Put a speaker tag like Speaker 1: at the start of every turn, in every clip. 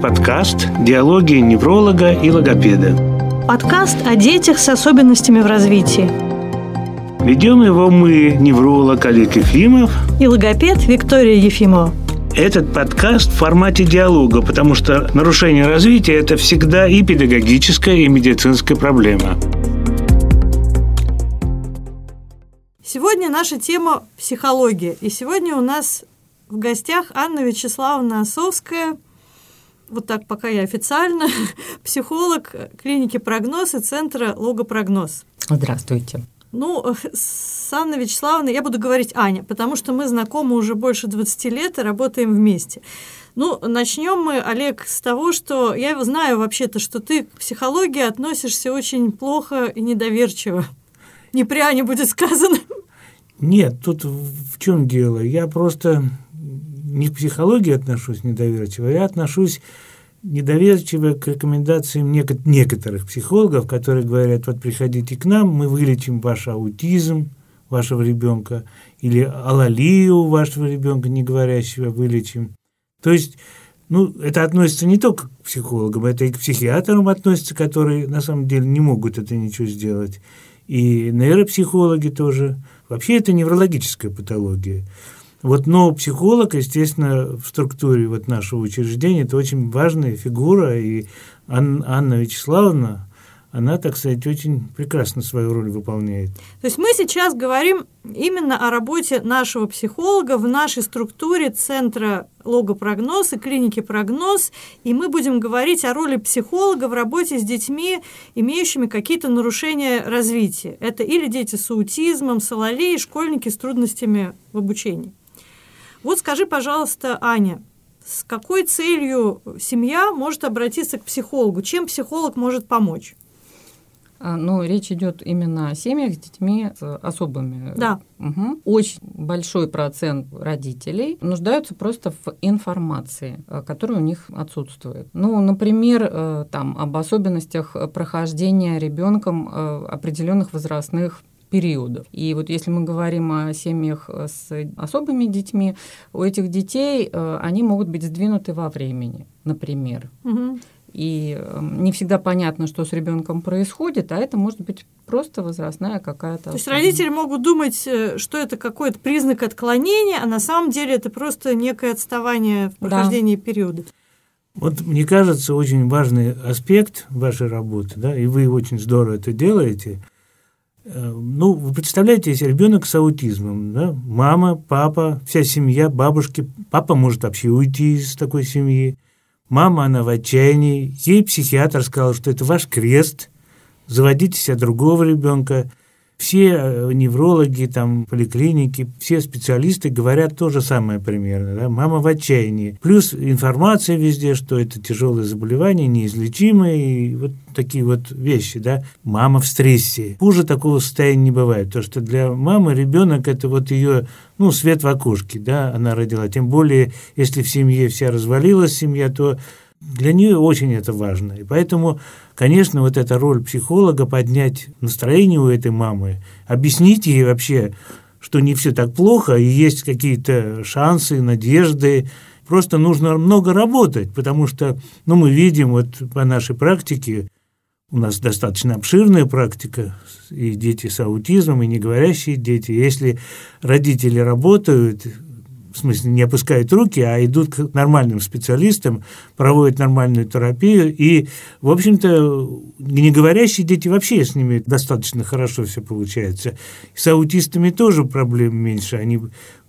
Speaker 1: подкаст «Диалоги невролога и логопеда».
Speaker 2: Подкаст о детях с особенностями в развитии.
Speaker 1: Ведем его мы, невролог Олег Ефимов
Speaker 2: и логопед Виктория Ефимова.
Speaker 1: Этот подкаст в формате диалога, потому что нарушение развития – это всегда и педагогическая, и медицинская проблема.
Speaker 2: Сегодня наша тема – психология. И сегодня у нас в гостях Анна Вячеславовна Осовская, вот так пока я официально, психолог клиники «Прогноз» и центра «Логопрогноз».
Speaker 3: Здравствуйте.
Speaker 2: Ну, с Анной Вячеславовной я буду говорить Аня, потому что мы знакомы уже больше 20 лет и работаем вместе. Ну, начнем мы, Олег, с того, что я знаю вообще-то, что ты к психологии относишься очень плохо и недоверчиво. Не при Ане будет сказано.
Speaker 1: Нет, тут в чем дело? Я просто не к психологии отношусь недоверчиво, я отношусь недоверчиво к рекомендациям некоторых психологов, которые говорят, вот приходите к нам, мы вылечим ваш аутизм вашего ребенка или алалию вашего ребенка, не говорящего, вылечим. То есть, ну, это относится не только к психологам, это и к психиатрам относится, которые на самом деле не могут это ничего сделать. И нейропсихологи тоже. Вообще это неврологическая патология. Вот, но психолог, естественно, в структуре вот нашего учреждения это очень важная фигура, и Анна Вячеславовна, она, так сказать, очень прекрасно свою роль выполняет.
Speaker 2: То есть мы сейчас говорим именно о работе нашего психолога в нашей структуре Центра логопрогноз и клиники прогноз, и мы будем говорить о роли психолога в работе с детьми, имеющими какие-то нарушения развития. Это или дети с аутизмом, с алалией, школьники с трудностями в обучении. Вот скажи, пожалуйста, Аня, с какой целью семья может обратиться к психологу? Чем психолог может помочь?
Speaker 3: А, ну, речь идет именно о семьях с детьми с особыми.
Speaker 2: Да.
Speaker 3: Угу. Очень большой процент родителей нуждаются просто в информации, э, которая у них отсутствует. Ну, например, э, там об особенностях прохождения ребенком э, определенных возрастных периодов. И вот если мы говорим о семьях с особыми детьми, у этих детей они могут быть сдвинуты во времени, например.
Speaker 2: Угу.
Speaker 3: И эм, не всегда понятно, что с ребенком происходит, а это может быть просто возрастная какая-то.
Speaker 2: То есть родители могут думать, э, что это какой-то признак отклонения, а на самом деле это просто некое отставание в прохождении да. периода.
Speaker 1: Вот мне кажется, очень важный аспект вашей работы, да, и вы очень здорово это делаете. Э, ну, вы представляете, если ребенок с аутизмом, да, мама, папа, вся семья, бабушки, папа может вообще уйти из такой семьи, Мама, она в отчаянии. Ей психиатр сказал, что это ваш крест. Заводите себе другого ребенка. Все э, неврологи, там, поликлиники, все специалисты говорят то же самое примерно. Да? Мама в отчаянии. Плюс информация везде, что это тяжелое заболевание, неизлечимое, и вот такие вот вещи. Да? Мама в стрессе. Хуже такого состояния не бывает. То, что для мамы ребенок это вот ее, ну, свет в окошке, да, она родила. Тем более, если в семье вся развалилась семья, то для нее очень это важно. И поэтому, конечно, вот эта роль психолога поднять настроение у этой мамы, объяснить ей вообще, что не все так плохо, и есть какие-то шансы, надежды. Просто нужно много работать, потому что, ну, мы видим вот по нашей практике, у нас достаточно обширная практика, и дети с аутизмом, и не говорящие дети. Если родители работают, в смысле не опускают руки, а идут к нормальным специалистам, проводят нормальную терапию. И, в общем-то, не говорящие дети вообще с ними достаточно хорошо все получается. С аутистами тоже проблем меньше, они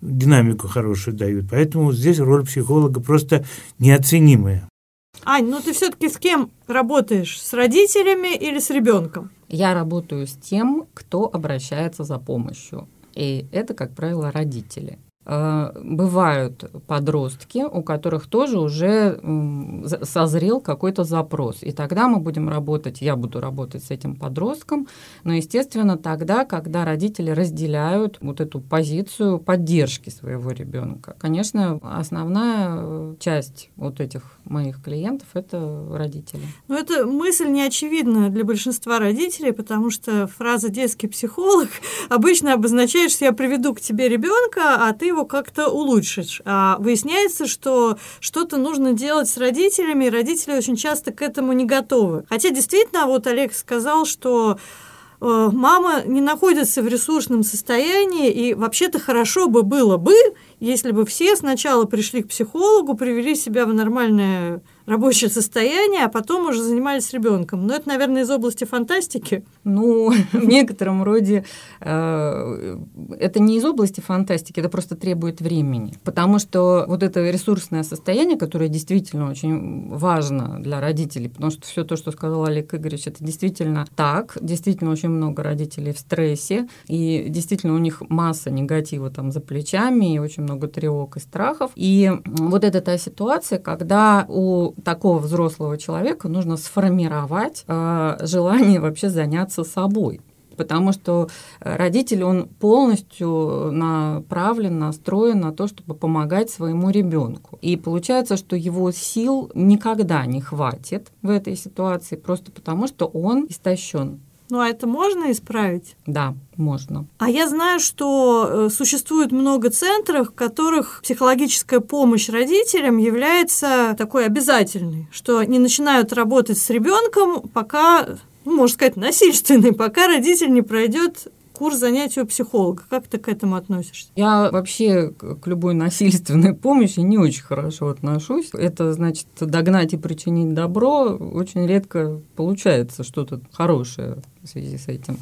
Speaker 1: динамику хорошую дают. Поэтому здесь роль психолога просто неоценимая.
Speaker 2: Ань, ну ты все-таки с кем работаешь? С родителями или с ребенком?
Speaker 3: Я работаю с тем, кто обращается за помощью. И это, как правило, родители. Э, бывают подростки, у которых тоже уже созрел какой-то запрос. И тогда мы будем работать, я буду работать с этим подростком, но, естественно, тогда, когда родители разделяют вот эту позицию поддержки своего ребенка. Конечно, основная э, часть вот этих моих клиентов – это родители.
Speaker 2: Ну, эта мысль не очевидна для большинства родителей, потому что фраза «детский психолог» обычно обозначает, что я приведу к тебе ребенка, а ты его его как-то улучшить. А выясняется, что что-то нужно делать с родителями, и родители очень часто к этому не готовы. Хотя действительно, вот Олег сказал, что э, мама не находится в ресурсном состоянии, и вообще-то хорошо бы было бы, если бы все сначала пришли к психологу, привели себя в нормальное рабочее состояние, а потом уже занимались ребенком. Но это, наверное, из области фантастики.
Speaker 3: Ну, в некотором роде э, это не из области фантастики, это просто требует времени. Потому что вот это ресурсное состояние, которое действительно очень важно для родителей, потому что все то, что сказал Олег Игоревич, это действительно так. Действительно очень много родителей в стрессе, и действительно у них масса негатива там за плечами, и очень много тревог и страхов. И вот это та ситуация, когда у такого взрослого человека нужно сформировать э, желание вообще заняться собой потому что родитель, он полностью направлен, настроен на то, чтобы помогать своему ребенку. И получается, что его сил никогда не хватит в этой ситуации, просто потому что он истощен.
Speaker 2: Ну, а это можно исправить?
Speaker 3: Да, можно.
Speaker 2: А я знаю, что э, существует много центров, в которых психологическая помощь родителям является такой обязательной, что не начинают работать с ребенком, пока, ну, можно сказать, насильственный, пока родитель не пройдет курс занятий у психолога. Как ты к этому относишься?
Speaker 3: Я вообще к любой насильственной помощи не очень хорошо отношусь. Это значит догнать и причинить добро очень редко получается что-то хорошее в связи с этим.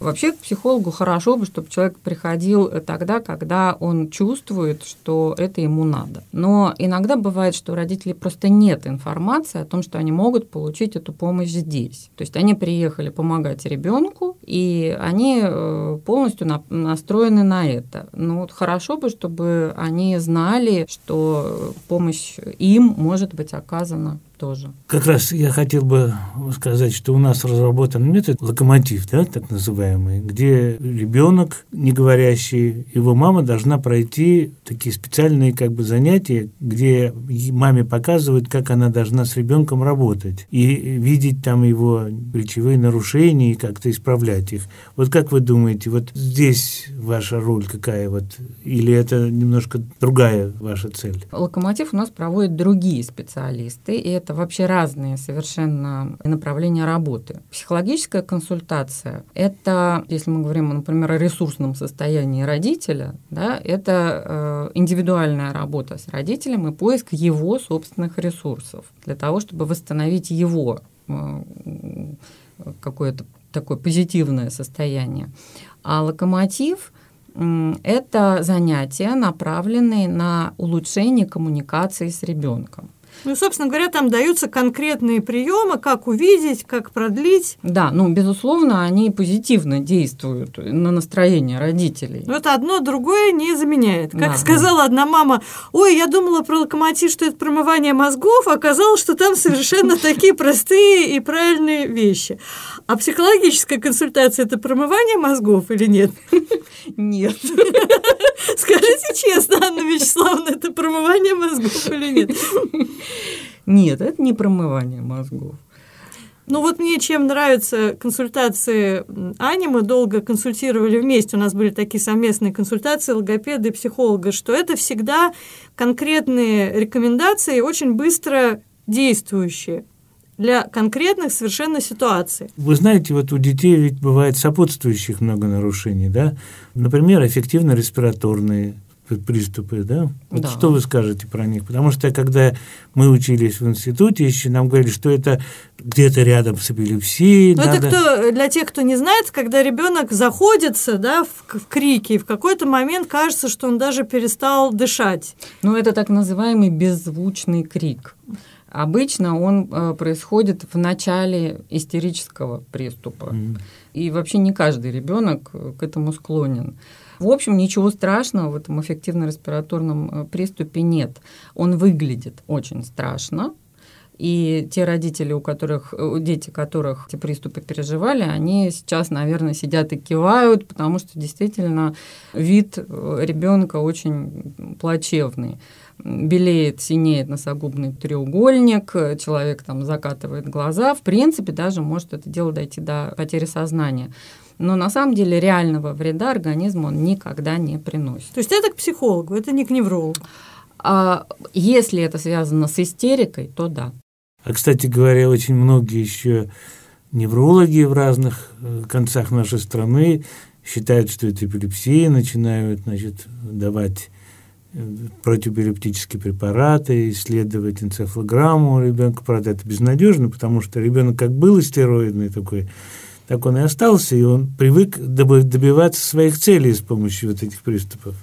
Speaker 3: Вообще к психологу хорошо бы, чтобы человек приходил тогда, когда он чувствует, что это ему надо. Но иногда бывает, что у родителей просто нет информации о том, что они могут получить эту помощь здесь. То есть они приехали помогать ребенку, и они э, полностью настроены на это. Ну вот хорошо бы, чтобы они знали, что помощь им может быть оказана тоже.
Speaker 1: Как раз я хотел бы сказать, что у нас разработан метод локомотив, да, так называемый, где ребенок, не говорящий, его мама должна пройти такие специальные как бы занятия, где маме показывают, как она должна с ребенком работать и видеть там его речевые нарушения и как-то исправлять их. Вот как вы думаете, вот здесь ваша роль какая вот, или это немножко другая ваша цель?
Speaker 3: Локомотив у нас проводят другие специалисты, и это это вообще разные совершенно направления работы. Психологическая консультация – это, если мы говорим, например, о ресурсном состоянии родителя, да, это э, индивидуальная работа с родителем и поиск его собственных ресурсов для того, чтобы восстановить его э, какое-то такое позитивное состояние. А локомотив – это занятия, направленные на улучшение коммуникации с ребенком.
Speaker 2: Ну, собственно говоря, там даются конкретные приемы, как увидеть, как продлить.
Speaker 3: Да, ну, безусловно, они позитивно действуют на настроение родителей.
Speaker 2: Это одно другое не заменяет. Как да, сказала да. одна мама, ой, я думала про локомотив, что это промывание мозгов, оказалось, что там совершенно такие простые и правильные вещи. А психологическая консультация – это промывание мозгов или нет?
Speaker 3: Нет.
Speaker 2: Скажите честно, Анна Вячеславовна, это промывание мозгов или нет?
Speaker 3: Нет, это не промывание мозгов.
Speaker 2: Ну вот мне чем нравятся консультации Ани, мы долго консультировали вместе, у нас были такие совместные консультации логопеда и психолога, что это всегда конкретные рекомендации, очень быстро действующие для конкретных совершенно ситуаций.
Speaker 1: Вы знаете, вот у детей ведь бывает сопутствующих много нарушений, да? Например, эффективно-респираторные приступы, да? Вот да. Что вы скажете про них? Потому что когда мы учились в институте, еще нам говорили, что это где-то рядом с эпилепсией.
Speaker 2: Ну, надо... это кто, для тех, кто не знает, когда ребенок заходится да, в, в крики, и в какой-то момент кажется, что он даже перестал дышать.
Speaker 3: Ну, это так называемый беззвучный крик. Обычно он э, происходит в начале истерического приступа. Mm-hmm. И вообще не каждый ребенок э, к этому склонен. В общем, ничего страшного в этом эффективно-респираторном э, приступе нет. Он выглядит очень страшно, и те родители, у которых, дети которых эти приступы переживали, они сейчас, наверное, сидят и кивают, потому что действительно вид ребенка очень плачевный белеет, синеет носогубный треугольник, человек там закатывает глаза, в принципе, даже может это дело дойти до потери сознания. но на самом деле реального вреда организму он никогда не приносит.
Speaker 2: То есть это к психологу, это не к неврологу.
Speaker 3: А если это связано с истерикой, то да.
Speaker 1: А, кстати говоря, очень многие еще неврологи в разных э, концах нашей страны считают, что это эпилепсия, начинают значит, давать противоэпилептические препараты, исследовать энцефалограмму ребенка. Правда, это безнадежно, потому что ребенок как был истероидный такой, так он и остался, и он привык добиваться своих целей с помощью вот этих приступов.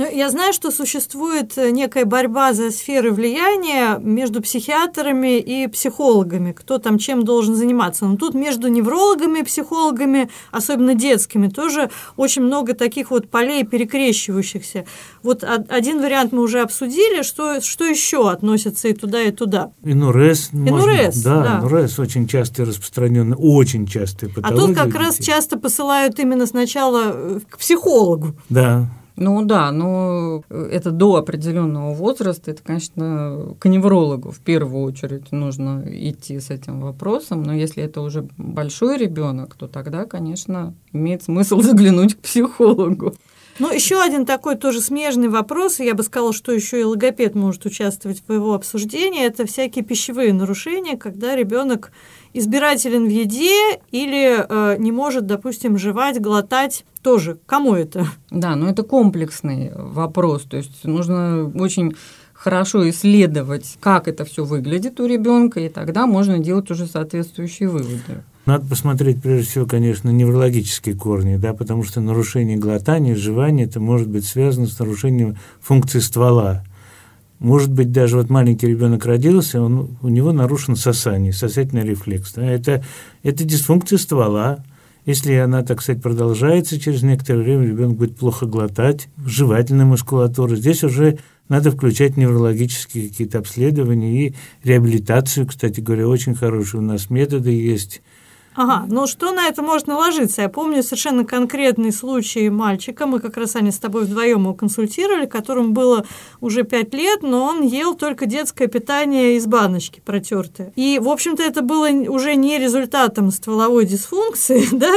Speaker 2: Ну, я знаю, что существует э, некая борьба за сферы влияния между психиатрами и психологами, кто там чем должен заниматься. Но тут между неврологами и психологами, особенно детскими, тоже очень много таких вот полей перекрещивающихся. Вот один вариант мы уже обсудили, что, что еще относится и туда, и туда.
Speaker 1: Инурез.
Speaker 2: Инурез,
Speaker 1: да, да. Инурез очень часто распространенный, очень часто.
Speaker 2: А тут как раз часто посылают именно сначала э, к психологу.
Speaker 1: Да,
Speaker 3: ну да, но это до определенного возраста, это, конечно, к неврологу в первую очередь нужно идти с этим вопросом, но если это уже большой ребенок, то тогда, конечно, имеет смысл заглянуть к психологу.
Speaker 2: Ну, еще один такой тоже смежный вопрос, я бы сказала, что еще и логопед может участвовать в его обсуждении, это всякие пищевые нарушения, когда ребенок избирателен в еде или э, не может, допустим, жевать, глотать тоже. Кому это?
Speaker 3: Да, но это комплексный вопрос. То есть нужно очень хорошо исследовать, как это все выглядит у ребенка, и тогда можно делать уже соответствующие выводы.
Speaker 1: Надо посмотреть, прежде всего, конечно, неврологические корни, да, потому что нарушение глотания, жевания, это может быть связано с нарушением функции ствола. Может быть, даже вот маленький ребенок родился, он, у него нарушен сосание, сосательный рефлекс. Да? Это, это дисфункция ствола. Если она, так сказать, продолжается, через некоторое время ребенок будет плохо глотать, жевательная мускулатура. Здесь уже надо включать неврологические какие-то обследования и реабилитацию, кстати говоря, очень хорошие у нас методы есть
Speaker 2: Ага, ну что на это может наложиться? Я помню совершенно конкретный случай мальчика, мы как раз они с тобой вдвоем его консультировали, которому было уже пять лет, но он ел только детское питание из баночки протертое. И, в общем-то, это было уже не результатом стволовой дисфункции, да,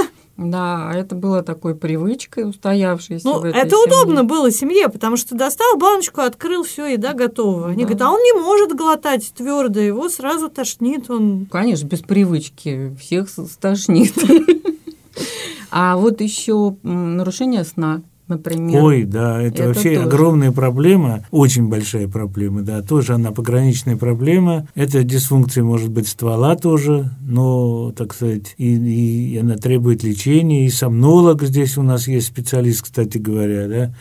Speaker 3: да, это было такой привычкой устоявшейся.
Speaker 2: Ну, это семье. удобно было семье, потому что достал баночку, открыл, все, еда готова. Они да. говорят, а он не может глотать твердо, его сразу тошнит. Он...
Speaker 3: Конечно, без привычки всех стошнит. А вот еще нарушение сна например.
Speaker 1: Ой, да, это, это вообще тоже. огромная проблема, очень большая проблема, да, тоже она пограничная проблема. Это дисфункция может быть ствола тоже, но, так сказать, и, и она требует лечения, и сомнолог здесь у нас есть специалист, кстати говоря, да,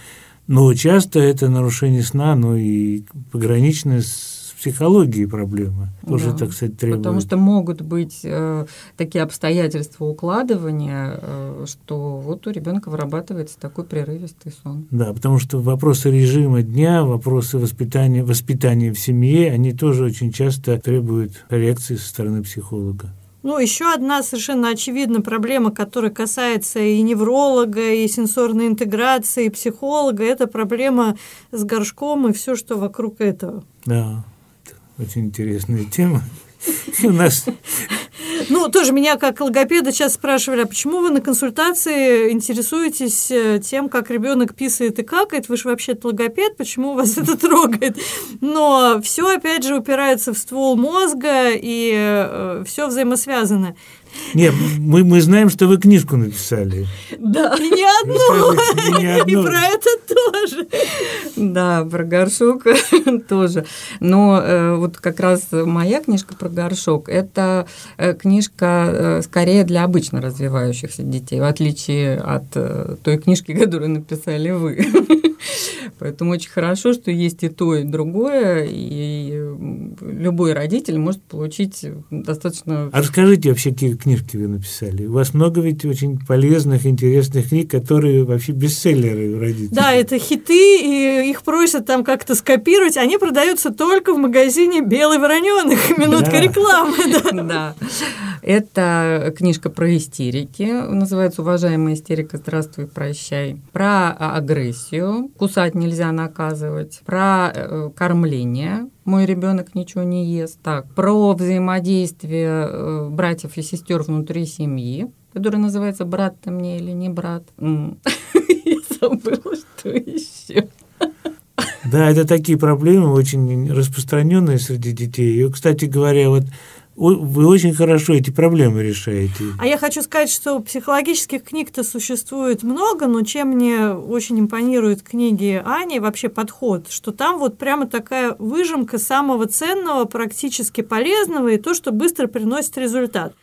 Speaker 1: но часто это нарушение сна, ну и пограничное с психологии проблема. Тоже, да, так сказать, требует.
Speaker 3: Потому что могут быть э, такие обстоятельства укладывания, э, что вот у ребенка вырабатывается такой прерывистый сон.
Speaker 1: Да, потому что вопросы режима дня, вопросы воспитания, воспитания в семье, они тоже очень часто требуют коррекции со стороны психолога.
Speaker 2: Ну, еще одна совершенно очевидная проблема, которая касается и невролога, и сенсорной интеграции, и психолога, это проблема с горшком и все, что вокруг этого.
Speaker 1: Да очень интересная тема. У нас...
Speaker 2: Ну, тоже меня как логопеда сейчас спрашивали, а почему вы на консультации интересуетесь э, тем, как ребенок писает и какает? Вы же вообще-то логопед, почему вас это трогает? Но все опять же упирается в ствол мозга, и э, все взаимосвязано.
Speaker 1: Нет, мы, мы знаем, что вы книжку написали.
Speaker 2: Да, и не одну. не одну. И про это тоже.
Speaker 3: Да, про горшок тоже. Но э, вот как раз моя книжка про горшок – это э, книжка э, скорее для обычно развивающихся детей, в отличие от той книжки, которую написали вы. Поэтому очень хорошо, что есть и то, и другое, и любой родитель может получить достаточно...
Speaker 1: А расскажите вообще, какие книжки вы написали? У вас много ведь очень полезных, интересных книг, которые вообще бестселлеры у родителей.
Speaker 2: Да, это хиты, и их просят там как-то скопировать. Они продаются только в магазине «Белый вороненок». Минутка рекламы.
Speaker 3: Да. Это книжка про истерики, называется «Уважаемая истерика, здравствуй, прощай». Про агрессию, кусать нельзя наказывать, про э, кормление, мой ребенок ничего не ест. Так, про взаимодействие э, братьев и сестер внутри семьи, который называется «Брат ты мне или не брат?» Я забыла, что еще.
Speaker 1: Да, это такие проблемы очень распространенные среди детей. И, кстати говоря, вот вы очень хорошо эти проблемы решаете.
Speaker 2: А я хочу сказать, что психологических книг-то существует много, но чем мне очень импонируют книги Ани, вообще подход, что там вот прямо такая выжимка самого ценного, практически полезного и то, что быстро приносит результат.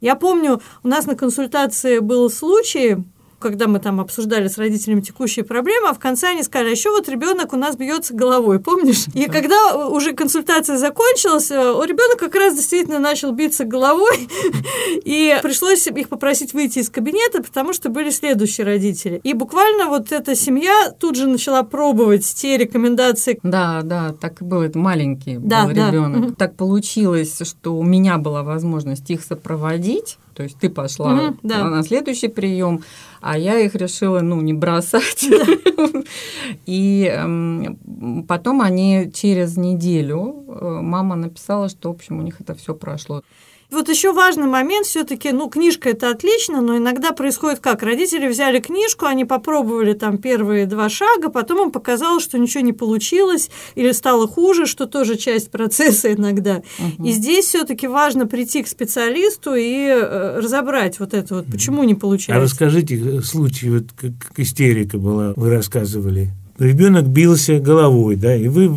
Speaker 2: Я помню, у нас на консультации был случай, когда мы там обсуждали с родителями текущие проблемы, а в конце они сказали, а еще вот ребенок у нас бьется головой, помнишь? И когда уже консультация закончилась, э, ребенок как раз действительно начал биться головой, и пришлось их попросить выйти из кабинета, потому что были следующие родители. И буквально вот эта семья тут же начала пробовать те рекомендации.
Speaker 3: Да, да, так и было. Это маленький да, был да. ребенок. Так получилось, что у меня была возможность их сопроводить то есть ты пошла угу, да. на следующий прием, а я их решила, ну, не бросать. И эм, потом они через неделю, э, мама написала, что, в общем, у них это все прошло.
Speaker 2: Вот еще важный момент, все-таки, ну, книжка это отлично, но иногда происходит как? Родители взяли книжку, они попробовали там первые два шага, потом им показалось, что ничего не получилось или стало хуже, что тоже часть процесса иногда. Угу. И здесь все-таки важно прийти к специалисту и э, разобрать вот это вот, почему не получается.
Speaker 1: А расскажите э, случай, вот как истерика была, вы рассказывали. Ребенок бился головой, да, и вы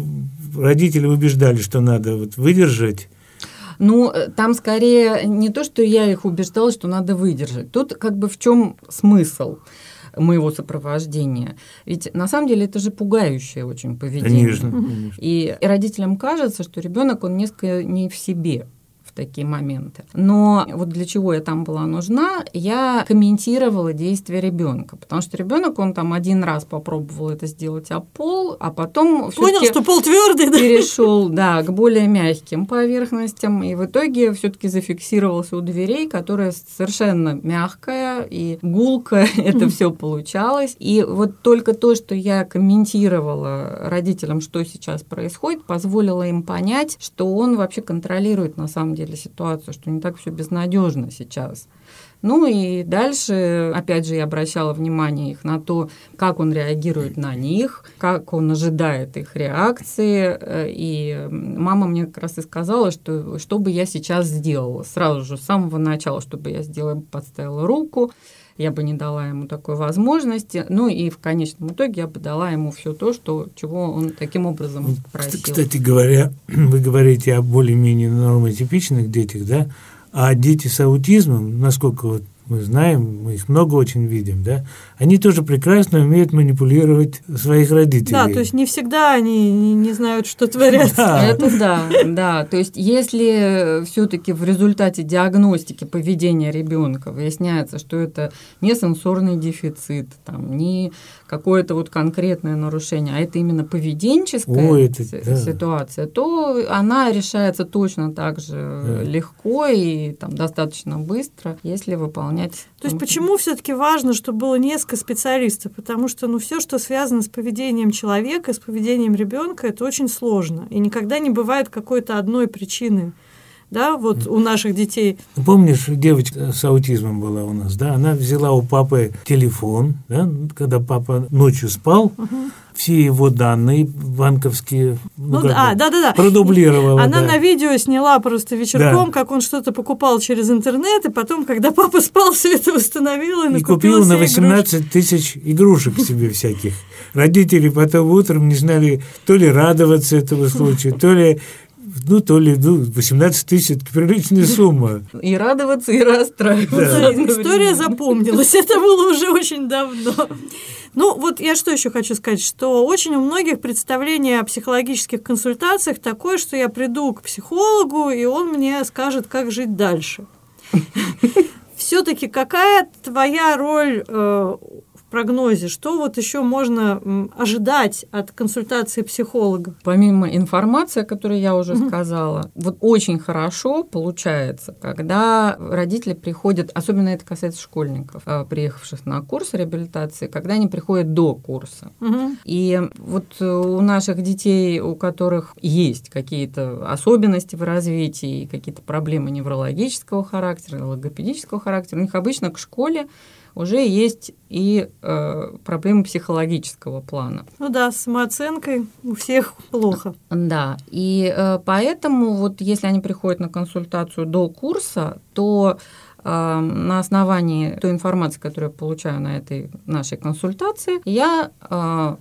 Speaker 1: родители убеждали, что надо вот выдержать
Speaker 3: ну, э, там скорее не то, что я их убеждала, что надо выдержать. Тут как бы в чем смысл? моего сопровождения. Ведь на самом деле это же пугающее очень поведение.
Speaker 1: Конечно, конечно.
Speaker 3: И родителям кажется, что ребенок он несколько не в себе такие моменты. Но вот для чего я там была нужна, я комментировала действия ребенка, потому что ребенок, он там один раз попробовал это сделать о пол, а потом
Speaker 2: понял, что пол твердый, да?
Speaker 3: перешел, да, к более мягким поверхностям, и в итоге все-таки зафиксировался у дверей, которая совершенно мягкая и гулкая, это все получалось. И вот только то, что я комментировала родителям, что сейчас происходит, позволило им понять, что он вообще контролирует на самом деле ситуацию, что не так все безнадежно сейчас. Ну и дальше, опять же, я обращала внимание их на то, как он реагирует на них, как он ожидает их реакции. И мама мне как раз и сказала, что что бы я сейчас сделала. Сразу же, с самого начала, что бы я сделала, подставила руку, я бы не дала ему такой возможности. Ну и в конечном итоге я бы дала ему все то, что, чего он таким образом просил.
Speaker 1: Кстати говоря, вы говорите о более-менее нормотипичных детях, да? А дети с аутизмом, насколько вот мы знаем, мы их много очень видим, да, они тоже прекрасно умеют манипулировать своих родителей.
Speaker 2: Да, то есть не всегда они не, не знают, что творят.
Speaker 3: Да. Это да, да. То есть если все-таки в результате диагностики поведения ребенка выясняется, что это не сенсорный дефицит, там, не какое-то вот конкретное нарушение, а это именно поведенческая Ой, это, да. ситуация, то она решается точно так же да. легко и там, достаточно быстро, если выполнять.
Speaker 2: То есть почему все-таки важно, чтобы было несколько специалистов? Потому что ну, все, что связано с поведением человека, с поведением ребенка, это очень сложно. И никогда не бывает какой-то одной причины да, вот у наших детей.
Speaker 1: Помнишь, девочка с аутизмом была у нас, да, она взяла у папы телефон, да, когда папа ночью спал, угу. все его данные банковские,
Speaker 2: ну, ну а, да, да, да.
Speaker 1: продублировала.
Speaker 2: Она
Speaker 1: да.
Speaker 2: на видео сняла просто вечерком, да. как он что-то покупал через интернет, и потом, когда папа спал, все это установила
Speaker 1: и, и купила на 18 игрушки. тысяч игрушек себе всяких. Родители потом утром не знали то ли радоваться этому случаю, то ли ну, то ли ну, 18 тысяч – это приличная сумма.
Speaker 3: И радоваться, и расстраиваться.
Speaker 2: Да. История запомнилась. Это было уже очень давно. Ну, вот я что еще хочу сказать, что очень у многих представление о психологических консультациях такое, что я приду к психологу, и он мне скажет, как жить дальше. Все-таки какая твоя роль э, прогнозе? Что вот еще можно ожидать от консультации психолога?
Speaker 3: Помимо информации, о которой я уже сказала, вот очень хорошо получается, когда родители приходят, особенно это касается школьников, а, приехавших на курс реабилитации, когда они приходят до курса. И вот у наших детей, у которых есть какие-то особенности в развитии, какие-то проблемы неврологического характера, логопедического характера, у них обычно к школе уже есть и э, проблемы психологического плана.
Speaker 2: Ну да, с самооценкой у всех плохо.
Speaker 3: Да, и э, поэтому вот если они приходят на консультацию до курса, то э, на основании той информации, которую я получаю на этой нашей консультации, я э,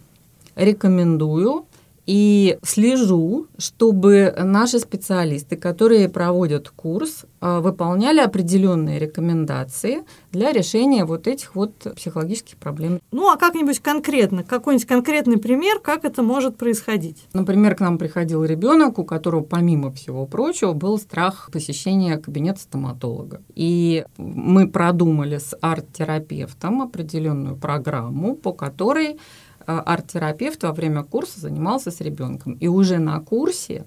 Speaker 3: рекомендую и слежу, чтобы наши специалисты, которые проводят курс, а, выполняли определенные рекомендации для решения вот этих вот психологических проблем.
Speaker 2: Ну, а как-нибудь конкретно, какой-нибудь конкретный пример, как это может происходить?
Speaker 3: Например, к нам приходил ребенок, у которого, помимо всего прочего, был страх посещения кабинета стоматолога. И мы продумали с арт-терапевтом определенную программу, по которой Э, арт-терапевт во время курса занимался с ребенком. И уже на курсе,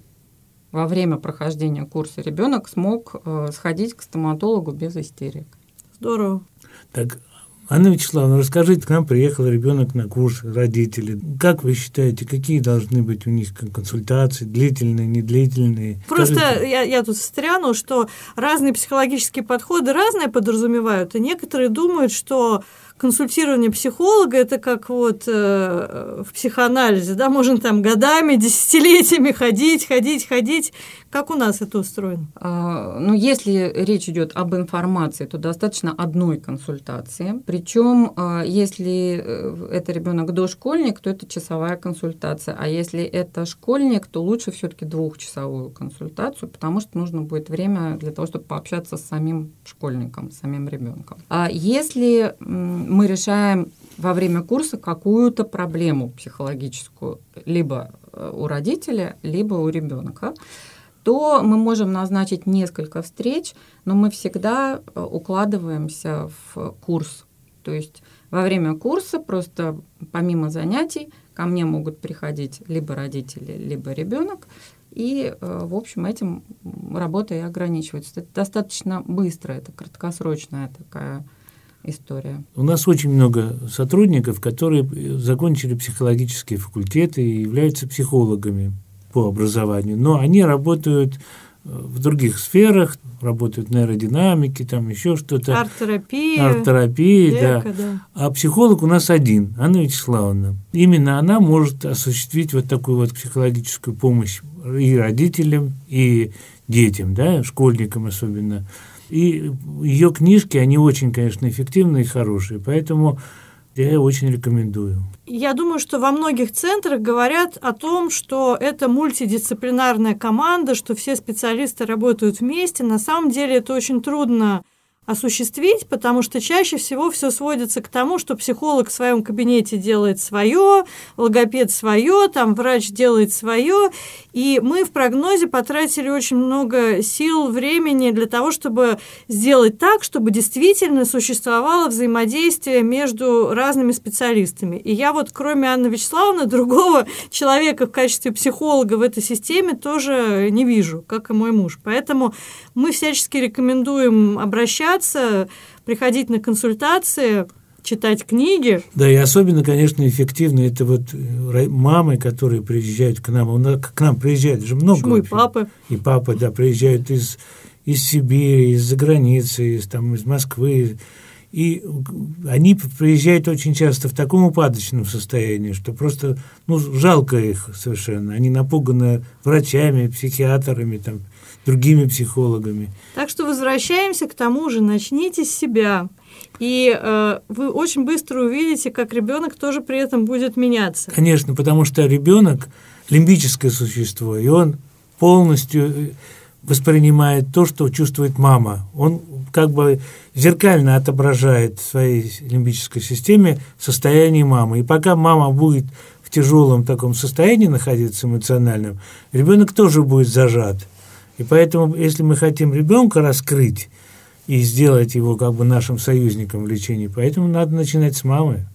Speaker 3: во время прохождения курса, ребенок смог э, сходить к стоматологу без истерик.
Speaker 2: Здорово.
Speaker 1: Так, Анна Вячеславовна, расскажите, к нам приехал ребенок на курс, родители. Как вы считаете, какие должны быть у них консультации, длительные, недлительные?
Speaker 2: Просто я, я тут встряну, что разные психологические подходы разные подразумевают, и некоторые думают, что консультирование психолога это как вот э, в психоанализе, да, можно там годами, десятилетиями ходить, ходить, ходить. Как у нас это устроено?
Speaker 3: А, ну, если речь идет об информации, то достаточно одной консультации. Причем, а, если э, это ребенок дошкольник, то это часовая консультация. А если это школьник, то лучше все-таки двухчасовую консультацию, потому что нужно будет время для того, чтобы пообщаться с самим школьником, с самим ребенком. А если мы решаем во время курса какую-то проблему психологическую, либо э, у родителя, либо у ребенка, то мы можем назначить несколько встреч, но мы всегда э, укладываемся в курс. То есть во время курса просто помимо занятий ко мне могут приходить либо родители, либо ребенок, и, э, в общем, этим работа и ограничивается. Это достаточно быстро, это краткосрочная такая история.
Speaker 1: У нас очень много сотрудников, которые закончили психологические факультеты и являются психологами по образованию, но они работают э, в других сферах, работают в нейродинамике, там еще что-то.
Speaker 2: Арт-терапия.
Speaker 1: Арт-терапия, да. да. А психолог у нас один, Анна Вячеславовна. Именно она может осуществить вот такую вот психологическую помощь и родителям, и детям, да, школьникам особенно. И ее книжки, они очень, конечно, эффективные и хорошие, поэтому я очень рекомендую.
Speaker 2: Я думаю, что во многих центрах говорят о том, что это мультидисциплинарная команда, что все специалисты работают вместе. На самом деле это очень трудно осуществить, потому что чаще всего все сводится к тому, что психолог в своем кабинете делает свое, логопед свое, там врач делает свое, и мы в прогнозе потратили очень много сил, времени для того, чтобы сделать так, чтобы действительно существовало взаимодействие между разными специалистами. И я вот, кроме Анны Вячеславовны, другого человека в качестве психолога в этой системе тоже не вижу, как и мой муж. Поэтому мы всячески рекомендуем обращаться, приходить на консультации, читать книги.
Speaker 1: Да, и особенно, конечно, эффективно это вот э, мамы, которые приезжают к нам. У нас, к нам приезжают же много.
Speaker 2: Почему и папы?
Speaker 1: И папы, да, приезжают из, из Сибири, из-за границы, из, там, из Москвы. И они приезжают очень часто в таком упадочном состоянии, что просто ну, жалко их совершенно. Они напуганы врачами, психиатрами, там, другими психологами.
Speaker 2: Так что возвращаемся к тому же, начните с себя. И э, вы очень быстро увидите, как ребенок тоже при этом будет меняться.
Speaker 1: Конечно, потому что ребенок лимбическое существо, и он полностью э, воспринимает то, что чувствует мама. Он как бы зеркально отображает в своей лимбической системе состояние мамы. И пока мама будет в тяжелом таком состоянии находиться эмоциональном, ребенок тоже будет зажат. И поэтому, если мы хотим ребенка раскрыть и сделать его как бы нашим союзником в лечении, поэтому надо начинать с мамы.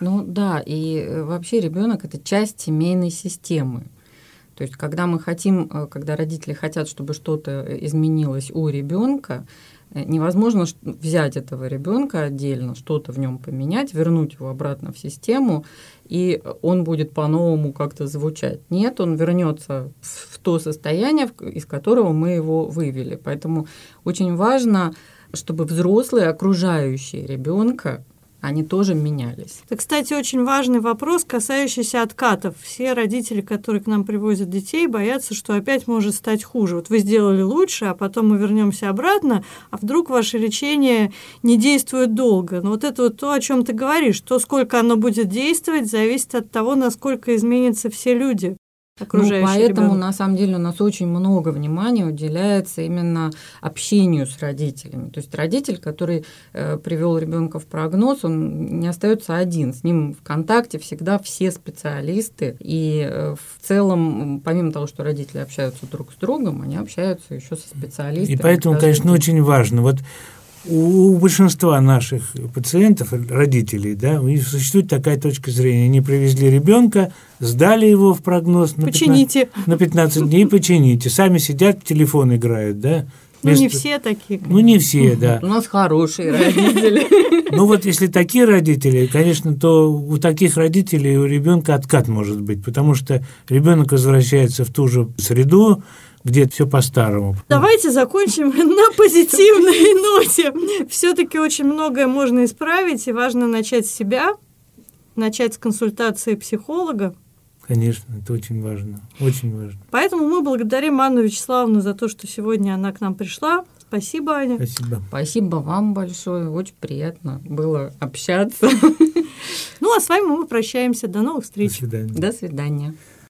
Speaker 3: Ну да, и э, вообще ребенок это часть семейной системы. То есть, когда мы хотим, э, когда родители хотят, чтобы что-то изменилось у ребенка, э, невозможно взять этого ребенка отдельно, что-то в нем поменять, вернуть его обратно в систему, и он будет по-новому как-то звучать. Нет, он вернется в то состояние, из которого мы его вывели. Поэтому очень важно, чтобы взрослые, окружающие ребенка, они тоже менялись.
Speaker 2: Это, кстати, очень важный вопрос, касающийся откатов. Все родители, которые к нам привозят детей, боятся, что опять может стать хуже. Вот вы сделали лучше, а потом мы вернемся обратно, а вдруг ваше лечение не действует долго. Но вот это вот то, о чем ты говоришь, то, сколько оно будет действовать, зависит от того, насколько изменятся все люди окружающий
Speaker 3: ну, поэтому,
Speaker 2: ребенок.
Speaker 3: на самом деле, у нас очень много внимания уделяется именно общению с родителями. То есть родитель, который э, привел ребенка в прогноз, он не остается один. С ним в контакте всегда все специалисты. И э, в целом, помимо того, что родители общаются друг с другом, они общаются еще со специалистами.
Speaker 1: И поэтому, конечно, очень важно. Вот у большинства наших пациентов, родителей, да, существует такая точка зрения. Они привезли ребенка, сдали его в прогноз
Speaker 2: на почините.
Speaker 1: 15, на 15 дней, почините. Сами сидят, в телефон играют, да.
Speaker 2: Ну, не все такие.
Speaker 1: Ну, не все, да.
Speaker 3: У нас хорошие родители.
Speaker 1: Ну, вот если такие родители, конечно, то у таких родителей у ребенка откат может быть, потому что ребенок возвращается в ту же среду, где все по-старому.
Speaker 2: Давайте закончим на позитивной ноте. Все-таки очень многое можно исправить, и важно начать с себя, начать с консультации психолога.
Speaker 1: Конечно, это очень важно, очень важно.
Speaker 2: Поэтому мы благодарим Анну Вячеславовну за то, что сегодня она к нам пришла. Спасибо, Аня.
Speaker 1: Спасибо.
Speaker 3: Спасибо вам большое. Очень приятно было общаться.
Speaker 2: Ну, а с вами мы прощаемся. До новых встреч.
Speaker 1: До свидания.
Speaker 3: До свидания.